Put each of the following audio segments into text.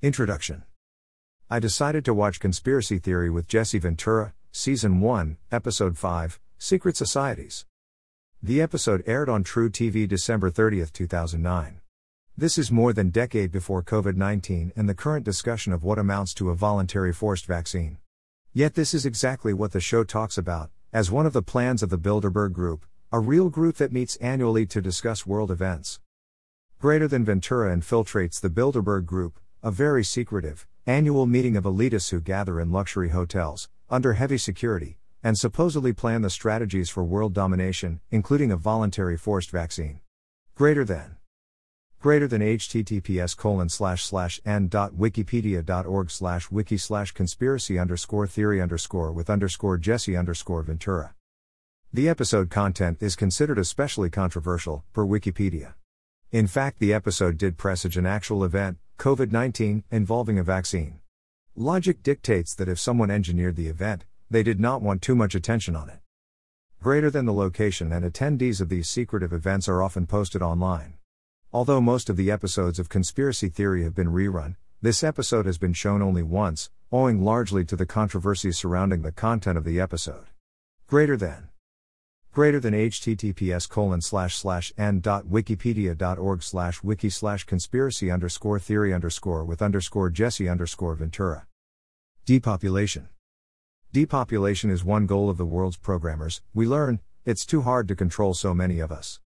Introduction I decided to watch Conspiracy Theory with Jesse Ventura, Season 1, Episode 5 Secret Societies. The episode aired on truTV December 30, 2009. This is more than decade before COVID-19 and the current discussion of what amounts to a voluntary forced vaccine. Yet this is exactly what the show talks about, as one of the plans of the Bilderberg Group, a real group that meets annually to discuss world events. Greater than Ventura infiltrates the Bilderberg Group, a very secretive, annual meeting of elitists who gather in luxury hotels, under heavy security, and supposedly plan the strategies for world domination, including a voluntary forced vaccine. Greater than. Greater than https colon slash slash n dot wikipedia.org slash wiki slash conspiracy underscore theory underscore with underscore Jesse underscore Ventura. The episode content is considered especially controversial, per Wikipedia. In fact, the episode did presage an actual event, COVID 19, involving a vaccine. Logic dictates that if someone engineered the event, they did not want too much attention on it. Greater than the location and attendees of these secretive events are often posted online. Although most of the episodes of Conspiracy Theory have been rerun, this episode has been shown only once, owing largely to the controversy surrounding the content of the episode. Greater than greater than https colon slash slash n dot wikipedia.org slash wiki slash conspiracy underscore theory underscore with underscore jesse underscore ventura. Depopulation. Depopulation is one goal of the world's programmers. We learn it's too hard to control so many of us.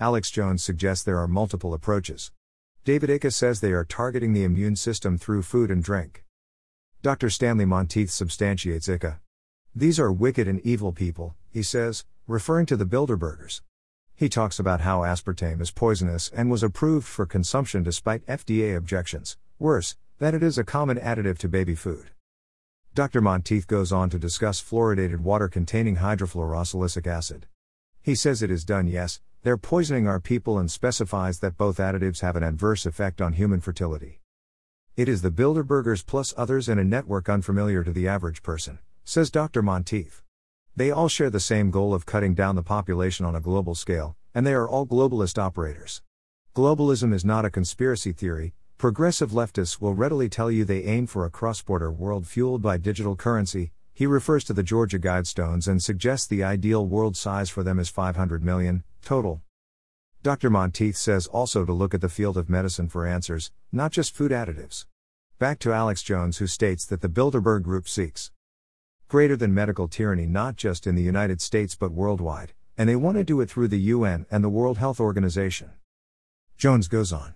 Alex jones suggests there are multiple approaches. David icke says they are targeting the immune system through food and drink. Dr stanley monteith substantiates icke. These are wicked and evil people he says referring to the Bilderbergers. He talks about how aspartame is poisonous and was approved for consumption despite FDA objections, worse, that it is a common additive to baby food. Dr. Monteith goes on to discuss fluoridated water containing hydrofluorosilicic acid. He says it is done, yes, they're poisoning our people and specifies that both additives have an adverse effect on human fertility. It is the Bilderbergers plus others in a network unfamiliar to the average person, says Dr. Monteith. They all share the same goal of cutting down the population on a global scale, and they are all globalist operators. Globalism is not a conspiracy theory, progressive leftists will readily tell you they aim for a cross border world fueled by digital currency. He refers to the Georgia Guidestones and suggests the ideal world size for them is 500 million, total. Dr. Monteith says also to look at the field of medicine for answers, not just food additives. Back to Alex Jones, who states that the Bilderberg Group seeks greater than medical tyranny not just in the United States but worldwide, and they want to do it through the UN and the World Health Organization. Jones goes on.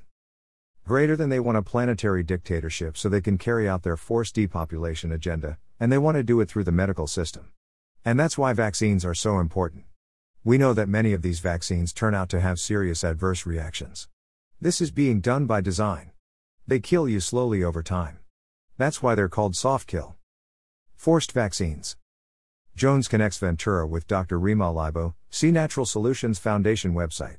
Greater than they want a planetary dictatorship so they can carry out their forced depopulation agenda, and they want to do it through the medical system. And that's why vaccines are so important. We know that many of these vaccines turn out to have serious adverse reactions. This is being done by design. They kill you slowly over time. That's why they're called soft kill. Forced vaccines. Jones connects Ventura with Dr. Rima Laibow, See Natural Solutions Foundation website.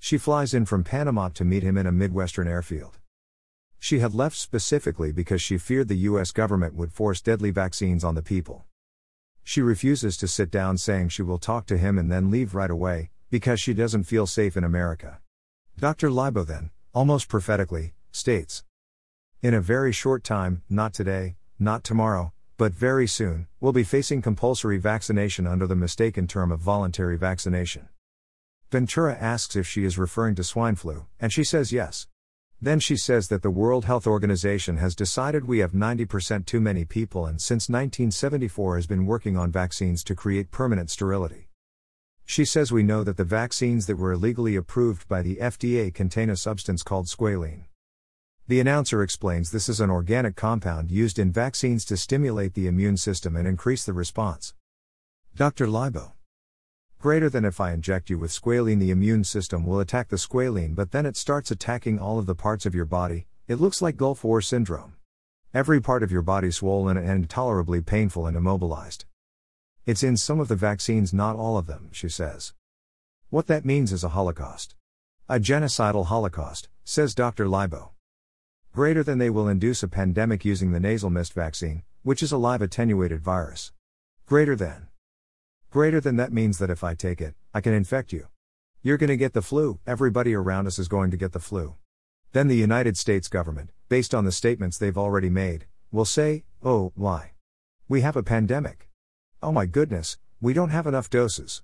She flies in from Panama to meet him in a Midwestern airfield. She had left specifically because she feared the US government would force deadly vaccines on the people. She refuses to sit down, saying she will talk to him and then leave right away, because she doesn't feel safe in America. Dr. Laibow then, almost prophetically, states In a very short time, not today, not tomorrow, but very soon, will be facing compulsory vaccination under the mistaken term of voluntary vaccination. Ventura asks if she is referring to swine flu, and she says yes. Then she says that the World Health Organization has decided we have 90% too many people and since 1974 has been working on vaccines to create permanent sterility. She says we know that the vaccines that were illegally approved by the FDA contain a substance called squalene. The announcer explains this is an organic compound used in vaccines to stimulate the immune system and increase the response. Dr. Laibow. Greater than if I inject you with squalene, the immune system will attack the squalene, but then it starts attacking all of the parts of your body. It looks like Gulf War syndrome. Every part of your body swollen and intolerably painful and immobilized. It's in some of the vaccines, not all of them, she says. What that means is a holocaust. A genocidal holocaust, says Dr. Laibow. Greater than they will induce a pandemic using the nasal mist vaccine, which is a live attenuated virus. Greater than. Greater than that means that if I take it, I can infect you. You're going to get the flu, everybody around us is going to get the flu. Then the United States government, based on the statements they've already made, will say, oh, why? We have a pandemic. Oh my goodness, we don't have enough doses.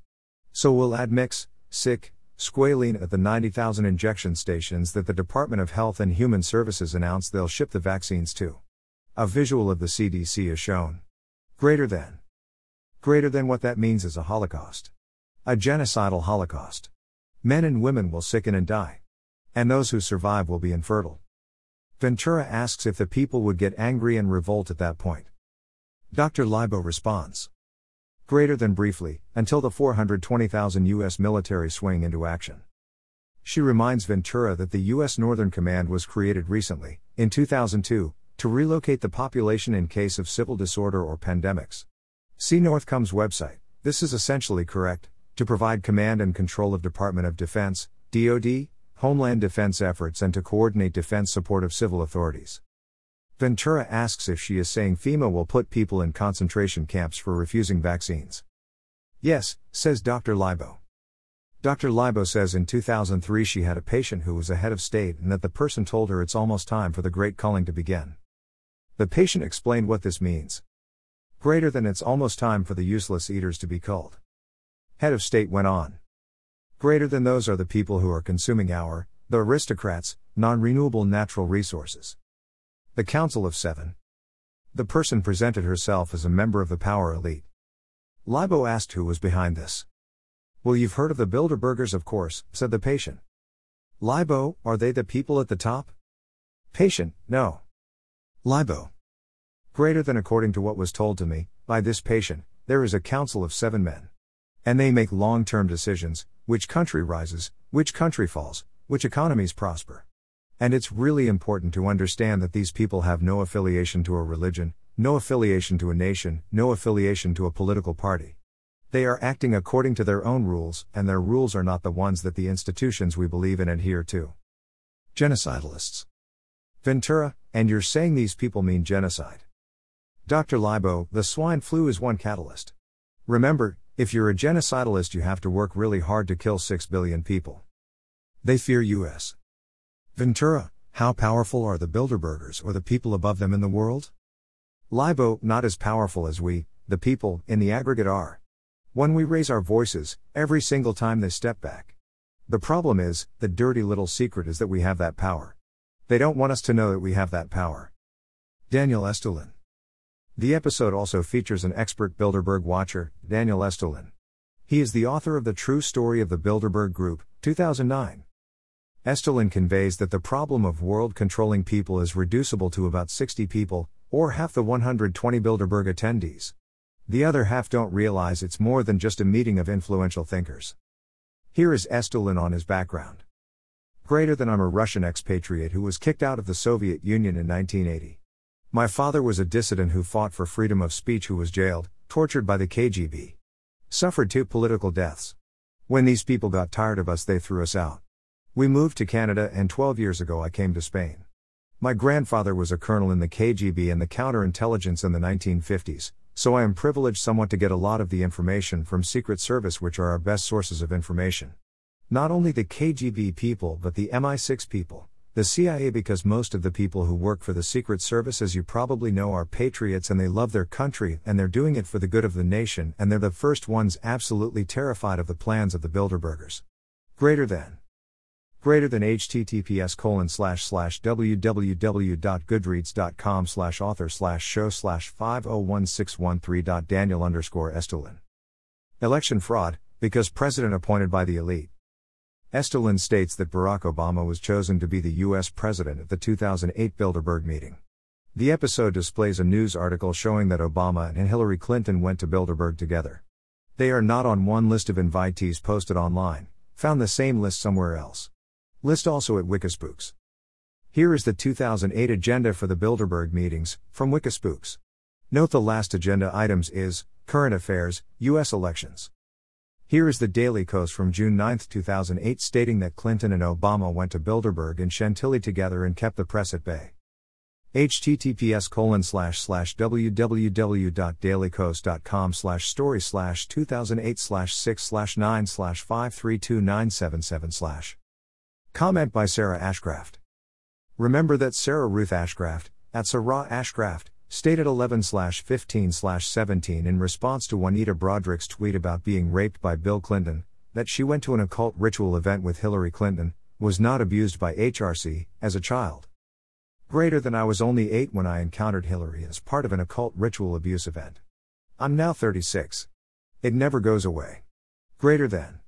So we'll add mix, sick, squalene at the 90,000 injection stations that the Department of Health and Human Services announced they'll ship the vaccines to. A visual of the CDC is shown. Greater than. Greater than what that means is a holocaust. A genocidal holocaust. Men and women will sicken and die. And those who survive will be infertile. Ventura asks if the people would get angry and revolt at that point. Dr. Laibow responds. Greater than briefly, until the 420,000 U.S. military swing into action. She reminds Ventura that the U.S. Northern Command was created recently, in 2002, to relocate the population in case of civil disorder or pandemics. See Northcom's website. This is essentially correct to provide command and control of Department of Defense, DoD, Homeland Defense efforts and to coordinate defense support of civil authorities. Ventura asks if she is saying FEMA will put people in concentration camps for refusing vaccines. Yes, says Dr. Laibow. Dr. Laibow says in 2003 she had a patient who was a head of state and that the person told her it's almost time for the great calling to begin. The patient explained what this means. Greater than it's almost time for the useless eaters to be culled. Head of state went on. Greater than those are the people who are consuming our, the aristocrats, non renewable natural resources. The Council of Seven. The person presented herself as a member of the power elite. Laibow asked who was behind this. Well, you've heard of the Bilderbergers, of course, said the patient. Laibow, are they the people at the top? Patient, no. Laibow. Greater than according to what was told to me, by this patient, there is a council of seven men. And they make long term decisions which country rises, which country falls, which economies prosper. And it's really important to understand that these people have no affiliation to a religion, no affiliation to a nation, no affiliation to a political party. They are acting according to their own rules, and their rules are not the ones that the institutions we believe in adhere to. Genocidalists. Ventura, and you're saying these people mean genocide. Dr. Laibow, the swine flu is one catalyst. Remember, if you're a genocidalist, you have to work really hard to kill 6 billion people. They fear US. Ventura, how powerful are the Bilderbergers or the people above them in the world? Laibow, not as powerful as we, the people, in the aggregate are. When we raise our voices, every single time they step back. The problem is, the dirty little secret is that we have that power. They don't want us to know that we have that power. Daniel Estulin. The episode also features an expert Bilderberg watcher, Daniel Estulin. He is the author of The True Story of the Bilderberg Group, 2009. Estulin conveys that the problem of world controlling people is reducible to about 60 people, or half the 120 Bilderberg attendees. The other half don't realize it's more than just a meeting of influential thinkers. Here is Estulin on his background. Greater than I'm a Russian expatriate who was kicked out of the Soviet Union in 1980. My father was a dissident who fought for freedom of speech who was jailed, tortured by the KGB. Suffered two political deaths. When these people got tired of us, they threw us out. We moved to Canada, and 12 years ago I came to Spain. My grandfather was a colonel in the KGB and the counterintelligence in the 1950s, so I am privileged somewhat to get a lot of the information from Secret Service, which are our best sources of information. Not only the KGB people, but the MI6 people, the CIA, because most of the people who work for the Secret Service, as you probably know, are patriots and they love their country and they're doing it for the good of the nation, and they're the first ones absolutely terrified of the plans of the Bilderbergers. Greater than greater than https colon slash slash www.goodreads.com slash author slash show slash 501613. Daniel underscore Estulin. Election fraud, because president appointed by the elite. Estulin states that Barack Obama was chosen to be the U.S. president at the 2008 Bilderberg meeting. The episode displays a news article showing that Obama and Hillary Clinton went to Bilderberg together. They are not on one list of invitees posted online, found the same list somewhere else. List also at Wikispooks. Here is the 2008 agenda for the Bilderberg meetings, from Wikispooks. Note the last agenda items is Current Affairs, U.S. Elections. Here is the Daily Kos from June 9, 2008, stating that Clinton and Obama went to Bilderberg and Chantilly together and kept the press at bay. https colon slash slash www.dailykos.com slash story slash 2008 slash 6 slash 9 slash 532977 slash Comment by Sarah Ashcraft. Remember that Sarah Ruth Ashcraft, at Sarah Ashcraft, stated 11 15 17 in response to Juanita Broaddrick's tweet about being raped by Bill Clinton, that she went to an occult ritual event with Hillary Clinton, was not abused by HRC, as a child. Greater than I was only 8 when I encountered Hillary as part of an occult ritual abuse event. I'm now 36. It never goes away. Greater than.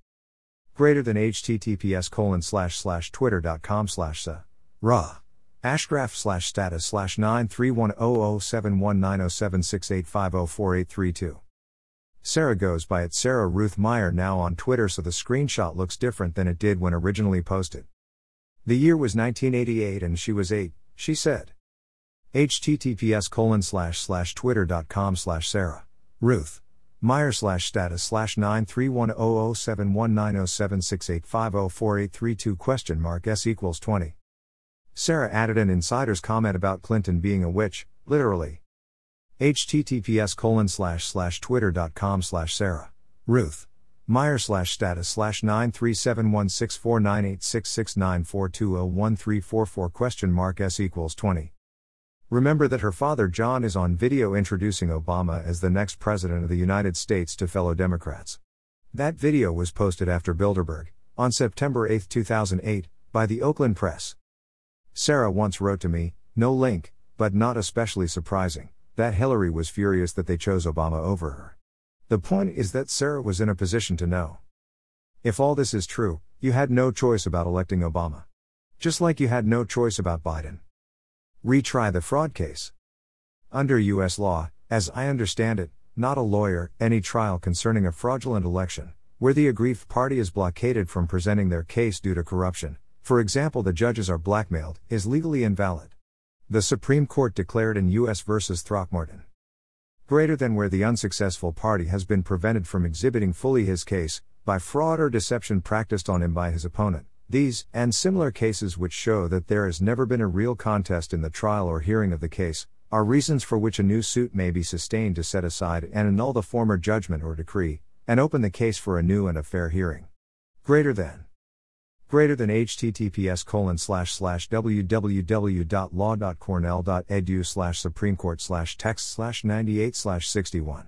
Greater than https colon slash slash twitter.com slash sa. Ra. Ashcraft slash status slash 9310071907685048832. Sarah goes by it Sarah Ruth Meyer now on Twitter so the screenshot looks different than it did when originally posted. The year was 1988 and she was 8, she said. https colon slash slash twitter.com slash Sarah. Ruth. Meyer slash status slash 9310071907685048832 question mark s equals 20. Sarah added an insider's comment about Clinton being a witch, literally. https colon slash slash twitter.com slash Sarah. Ruth. Meyer slash status slash 9371649866942013444 question mark s equals 20. Remember that her father John is on video introducing Obama as the next president of the United States to fellow Democrats. That video was posted after Bilderberg, on September 8, 2008, by the Oakland Press. Sarah once wrote to me, no link, but not especially surprising, that Hillary was furious that they chose Obama over her. The point is that Sarah was in a position to know. If all this is true, you had no choice about electing Obama. Just like you had no choice about Biden. Retry the fraud case. Under U.S. law, as I understand it, not a lawyer, any trial concerning a fraudulent election, where the aggrieved party is blockaded from presenting their case due to corruption, for example, the judges are blackmailed, is legally invalid. The Supreme Court declared in U.S. v. Throckmorton. Greater than where the unsuccessful party has been prevented from exhibiting fully his case, by fraud or deception practiced on him by his opponent. These, and similar cases which show that there has never been a real contest in the trial or hearing of the case, are reasons for which a new suit may be sustained to set aside and annul the former judgment or decree, and open the case for a new and a fair hearing. Greater than greater than https colon slash slash www.law.cornell.edu slash supreme court slash text slash 98 slash 61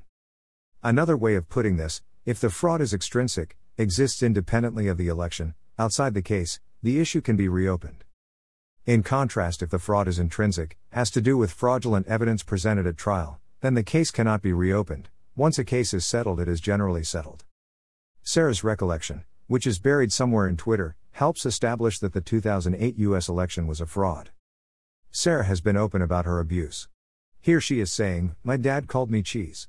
another way of putting this if the fraud is extrinsic exists independently of the election outside the case the issue can be reopened in contrast if the fraud is intrinsic has to do with fraudulent evidence presented at trial then the case cannot be reopened once a case is settled it is generally settled sarah's recollection which is buried somewhere in twitter helps establish that the 2008 US election was a fraud. Sarah has been open about her abuse. Here she is saying, My dad called me cheese.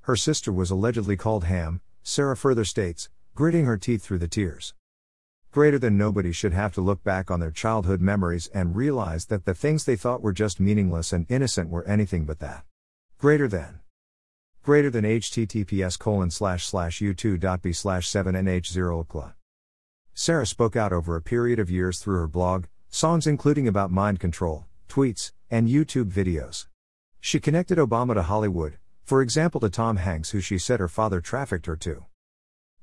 Her sister was allegedly called ham, Sarah further states, gritting her teeth through the tears. Greater than nobody should have to look back on their childhood memories and realize that the things they thought were just meaningless and innocent were anything but that. Greater than. Greater than https colon slash slash youtu.be slash 7nh0 Sarah spoke out over a period of years through her blog, songs including about mind control, tweets, and YouTube videos. She connected Obama to Hollywood, for example to Tom Hanks, who she said her father trafficked her to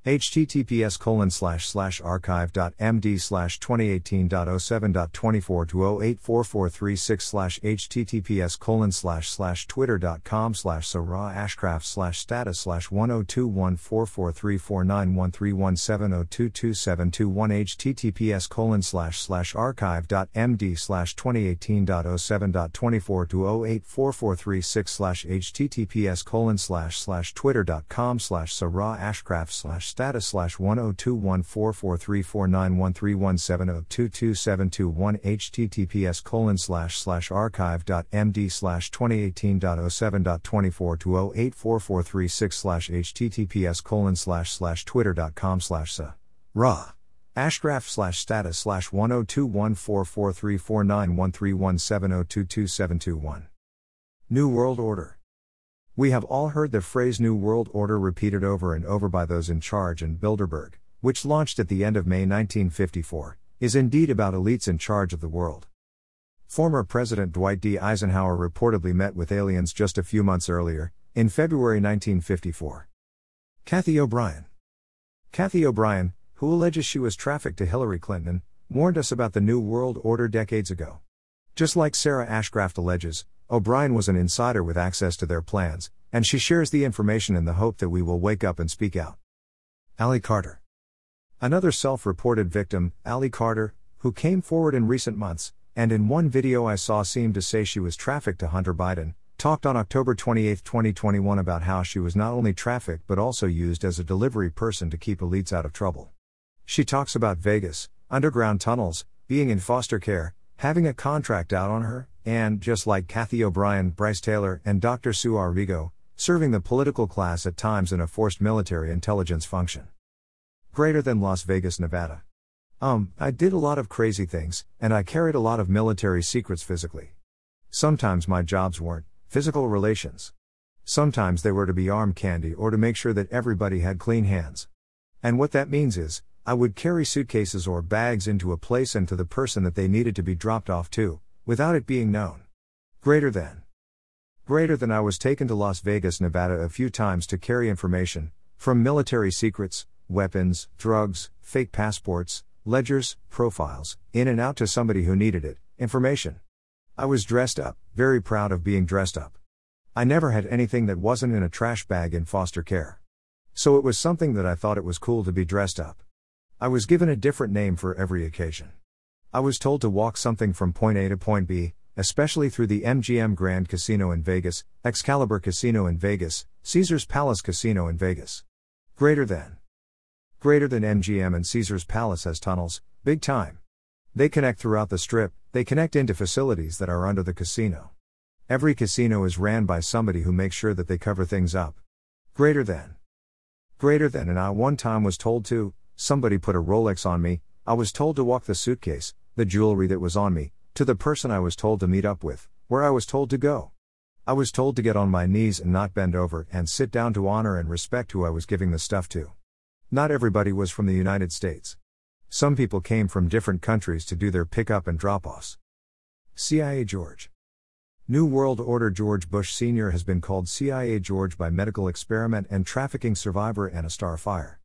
https colon slash slash archive.md slash 2018.07.24 to 084436 slash https colon slash slash twitter.com slash sarah ashcraft slash status slash 102144349131702272 https colon slash slash archive.md slash 2018.07.24 to 084436 slash https colon slash slash twitter.com slash sarah ashcraft slash status slash 102144349131702272 https colon slash slash archive.md slash 2018.07.24 to 084436 slash https colon slash slash twitter.com slash sa. Ra. Ashcraft slash status slash 102144349131702272 New World Order we have all heard the phrase New World Order repeated over and over by those in charge, and Bilderberg, which launched at the end of May 1954, is indeed about elites in charge of the world. Former President Dwight D. Eisenhower reportedly met with aliens just a few months earlier, in February 1954. Kathy O'Brien. Kathy O'Brien, who alleges she was trafficked to Hillary Clinton, warned us about the New World Order decades ago. Just like Sarah Ashcraft alleges, O'Brien was an insider with access to their plans, and she shares the information in the hope that we will wake up and speak out. Ali Carter. Another self reported victim, Ali Carter, who came forward in recent months, and in one video I saw seemed to say she was trafficked to Hunter Biden, talked on October 28, 2021 about how she was not only trafficked but also used as a delivery person to keep elites out of trouble. She talks about Vegas, underground tunnels, being in foster care, having a contract out on her, and, just like Kathy O'Brien, Brice Taylor, and Dr. Sue Arrigo, serving the political class at times in a forced military intelligence function. Greater than Las Vegas, Nevada. Um, I did a lot of crazy things, and I carried a lot of military secrets physically. Sometimes my jobs weren't physical relations. Sometimes they were to be arm candy or to make sure that everybody had clean hands. And what that means is, I would carry suitcases or bags into a place and to the person that they needed to be dropped off to, without it being known. Greater than. Greater than I was taken to Las Vegas, Nevada a few times to carry information, from military secrets, weapons, drugs, fake passports, ledgers, profiles, in and out to somebody who needed it, information. I was dressed up, very proud of being dressed up. I never had anything that wasn't in a trash bag in foster care. So it was something that I thought it was cool to be dressed up. I was given a different name for every occasion. I was told to walk something from point A to point B, especially through the MGM Grand Casino in Vegas, Excalibur Casino in Vegas, Caesars Palace Casino in Vegas. Greater than. Greater than MGM and Caesars Palace has tunnels, big time. They connect throughout the strip, they connect into facilities that are under the casino. Every casino is ran by somebody who makes sure that they cover things up. Greater than. Greater than, and I one time was told to, somebody put a Rolex on me, I was told to walk the suitcase, the jewelry that was on me, to the person I was told to meet up with, where I was told to go. I was told to get on my knees and not bend over and sit down to honor and respect who I was giving the stuff to. Not everybody was from the United States. Some people came from different countries to do their pickup and drop offs. CIA George. New World Order George Bush Sr. has been called CIA George by medical experiment and trafficking survivor and Anna Starfire.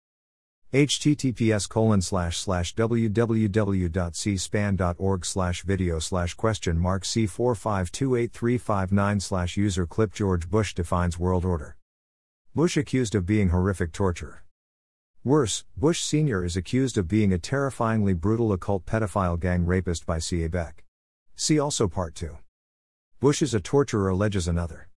Https colon slash slash www.cspan.org slash video slash question mark c4528359 slash user clip George Bush defines world order. Bush accused of being horrific torture. Worse, Bush Sr. is accused of being a terrifyingly brutal occult pedophile gang rapist by C.A. Beck. See also Part 2. Bush is a torturer alleges another.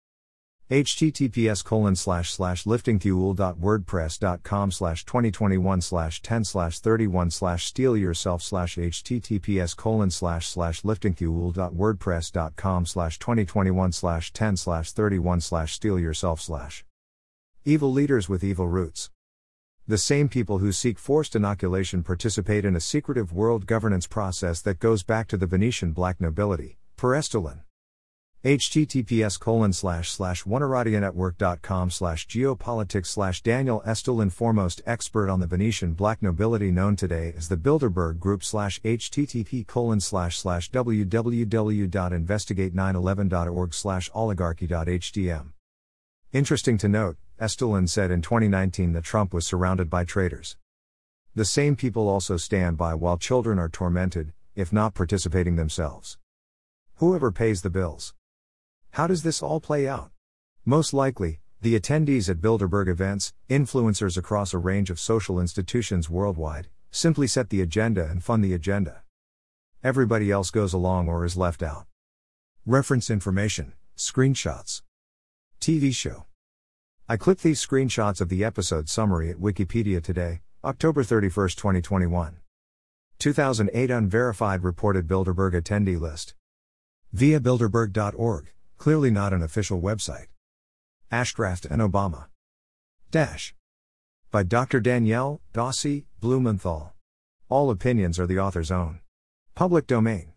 Https colon slash slash liftingfuel.wordpress.com slash 2021 slash 10 slash 31 slash steal yourself slash https colon slash slash liftingfuel.wordpress.com slash 2021 slash 10 slash 31 slash steal yourself slash evil leaders with evil roots the same people who seek forced inoculation participate in a secretive world governance process that goes back to the Venetian black nobility, per Estulin. Https colon slash slash oneiradianetwork.com slash geopolitics slash Daniel Estulin foremost expert on the Venetian black nobility known today as the Bilderberg Group slash http colon slash slash www.investigate911.org slash oligarchy.hdm. Interesting to note, Estulin said in 2019 that Trump was surrounded by traitors. The same people also stand by while children are tormented, if not participating themselves. Whoever pays the bills. How does this all play out? Most likely, the attendees at Bilderberg events, influencers across a range of social institutions worldwide, simply set the agenda and fund the agenda. Everybody else goes along or is left out. Reference information, screenshots. TV show. I clipped these screenshots of the episode summary at Wikipedia today, October 31, 2021. 2008 Unverified reported Bilderberg attendee list. Via Bilderberg.org, clearly not an official website. Ashcraft and Obama. Dash. By Dr. Dannielle Dossy Blumenthal. All opinions are the author's own. Public domain.